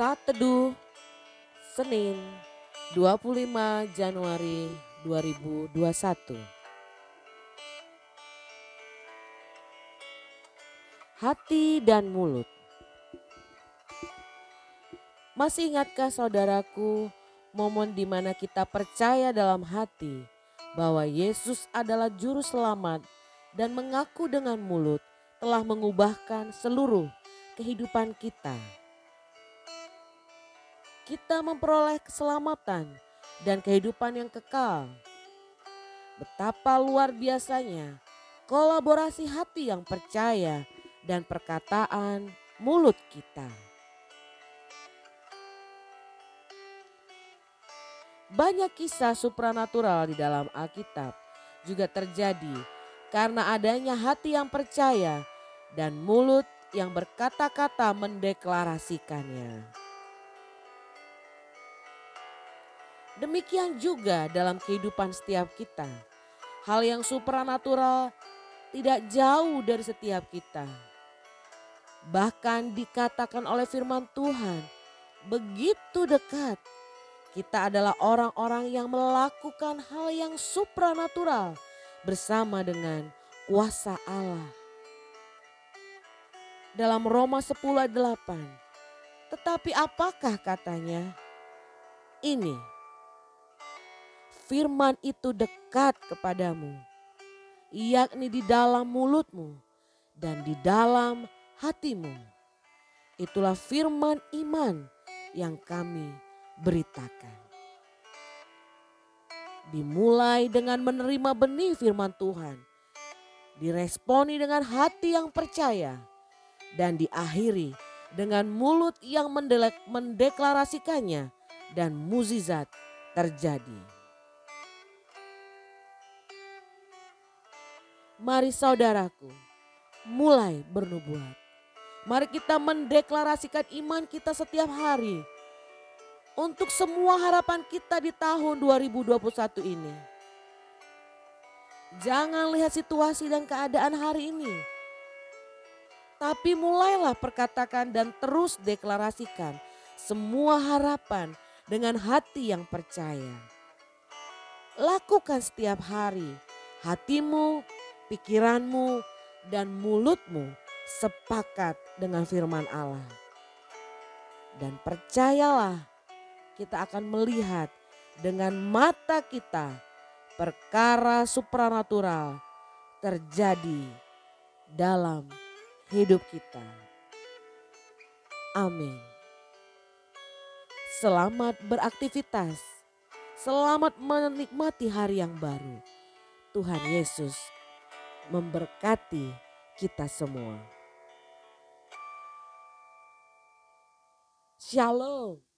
Saat Teduh Senin 25 Januari 2021 Hati dan mulut Masih ingatkah saudaraku momen di mana kita percaya dalam hati bahwa Yesus adalah juru selamat dan mengaku dengan mulut telah mengubahkan seluruh kehidupan kita. Kita memperoleh keselamatan dan kehidupan yang kekal. Betapa luar biasanya kolaborasi hati yang percaya dan perkataan mulut kita. Banyak kisah supranatural di dalam Alkitab juga terjadi karena adanya hati yang percaya dan mulut yang berkata-kata mendeklarasikannya. Demikian juga dalam kehidupan setiap kita. Hal yang supranatural tidak jauh dari setiap kita. Bahkan dikatakan oleh firman Tuhan, begitu dekat kita adalah orang-orang yang melakukan hal yang supranatural bersama dengan kuasa Allah. Dalam Roma 10 ayat 8. Tetapi apakah katanya? Ini. Firman itu dekat kepadamu. Yakni di dalam mulutmu dan di dalam hatimu. Itulah firman iman yang kami beritakan dimulai dengan menerima benih firman Tuhan, diresponi dengan hati yang percaya, dan diakhiri dengan mulut yang mendeklarasikannya dan muzizat terjadi. Mari saudaraku, mulai bernubuat. Mari kita mendeklarasikan iman kita setiap hari untuk semua harapan kita di tahun 2021 ini. Jangan lihat situasi dan keadaan hari ini. Tapi mulailah perkatakan dan terus deklarasikan semua harapan dengan hati yang percaya. Lakukan setiap hari hatimu, pikiranmu, dan mulutmu sepakat dengan firman Allah. Dan percayalah kita akan melihat dengan mata kita perkara supranatural terjadi dalam hidup kita. Amin. Selamat beraktivitas. Selamat menikmati hari yang baru. Tuhan Yesus memberkati kita semua. Shalom.